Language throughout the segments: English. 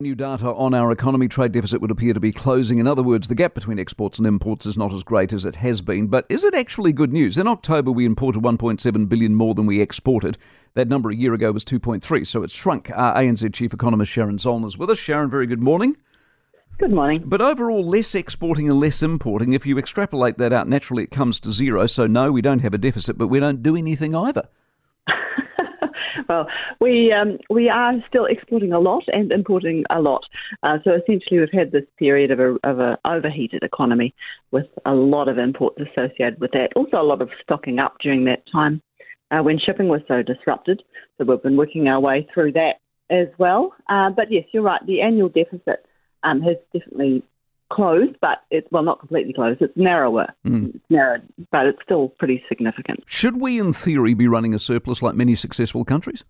New data on our economy trade deficit would appear to be closing. In other words, the gap between exports and imports is not as great as it has been. But is it actually good news? In October, we imported 1.7 billion more than we exported. That number a year ago was 2.3, so it's shrunk. Our ANZ Chief Economist Sharon Zollner is with us. Sharon, very good morning. Good morning. But overall, less exporting and less importing. If you extrapolate that out, naturally it comes to zero. So, no, we don't have a deficit, but we don't do anything either. well, we um, we are still exporting a lot and importing a lot. Uh, so essentially, we've had this period of a of a overheated economy with a lot of imports associated with that. Also, a lot of stocking up during that time uh, when shipping was so disrupted. So we've been working our way through that as well. Uh, but yes, you're right. The annual deficit um, has definitely closed, but it's well not completely closed. It's narrower, mm. it's narrowed, but it's still pretty significant. Should we, in theory, be running a surplus like many successful countries?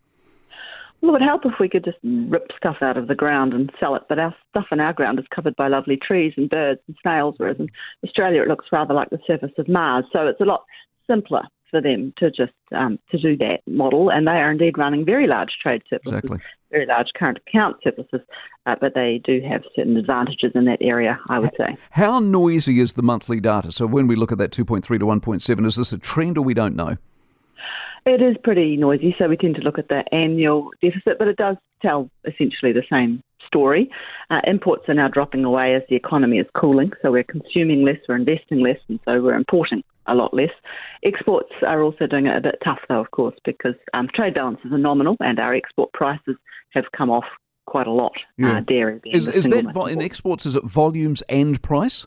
Well, it would help if we could just rip stuff out of the ground and sell it, but our stuff in our ground is covered by lovely trees and birds and snails, whereas in Australia it looks rather like the surface of Mars. So it's a lot simpler for them to just um, to do that model, and they are indeed running very large trade surpluses, exactly. very large current account surpluses, uh, but they do have certain advantages in that area, I would say. How noisy is the monthly data? So when we look at that 2.3 to 1.7, is this a trend or we don't know? It is pretty noisy, so we tend to look at the annual deficit, but it does tell essentially the same story. Uh, imports are now dropping away as the economy is cooling, so we're consuming less, we're investing less, and so we're importing a lot less. Exports are also doing it a bit tough, though, of course, because um, trade balances are nominal and our export prices have come off quite a lot. Yeah. Uh, dairy is, is that vo- in exports? Is it volumes and price?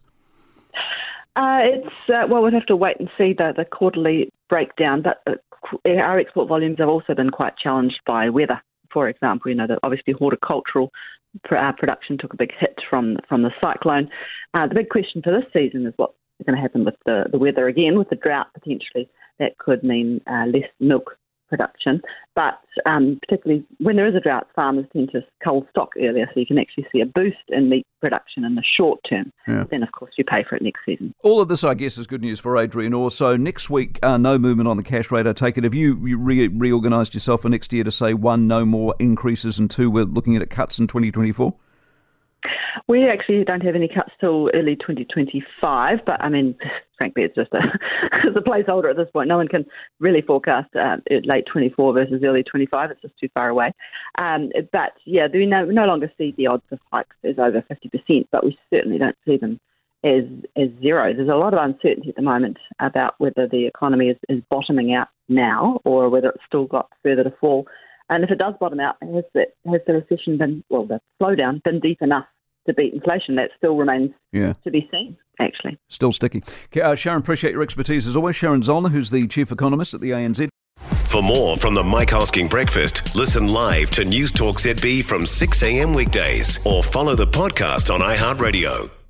Uh, it's uh, well, we'd have to wait and see the, the quarterly breakdown. But uh, our export volumes have also been quite challenged by weather. For example, you know, the, obviously horticultural pr- uh, production took a big hit from from the cyclone. Uh, the big question for this season is what going to happen with the, the weather again, with the drought potentially. That could mean uh, less milk production. But um, particularly when there is a drought, farmers tend to cull stock earlier, so you can actually see a boost in meat production in the short term. Yeah. Then, of course, you pay for it next season. All of this, I guess, is good news for Adrian. Also, next week, uh, no movement on the cash rate. I take it. Have you re- reorganised yourself for next year to say one, no more increases, and two, we're looking at cuts in 2024? We actually don't have any cuts till early 2025, but I mean, frankly, it's just a, it's a placeholder at this point. No one can really forecast uh, late 24 versus early 25. It's just too far away. Um, but yeah, we no, no longer see the odds of hikes as over 50%, but we certainly don't see them as, as zero. There's a lot of uncertainty at the moment about whether the economy is, is bottoming out now or whether it's still got further to fall. And if it does bottom out, has, that, has the recession been, well, the slowdown been deep enough to beat inflation. That still remains yeah. to be seen, actually. Still sticky. Uh, Sharon, appreciate your expertise as always. Sharon Zollner, who's the Chief Economist at the ANZ. For more from the Mike Hosking Breakfast, listen live to News Talk ZB from 6 a.m. weekdays or follow the podcast on iHeartRadio.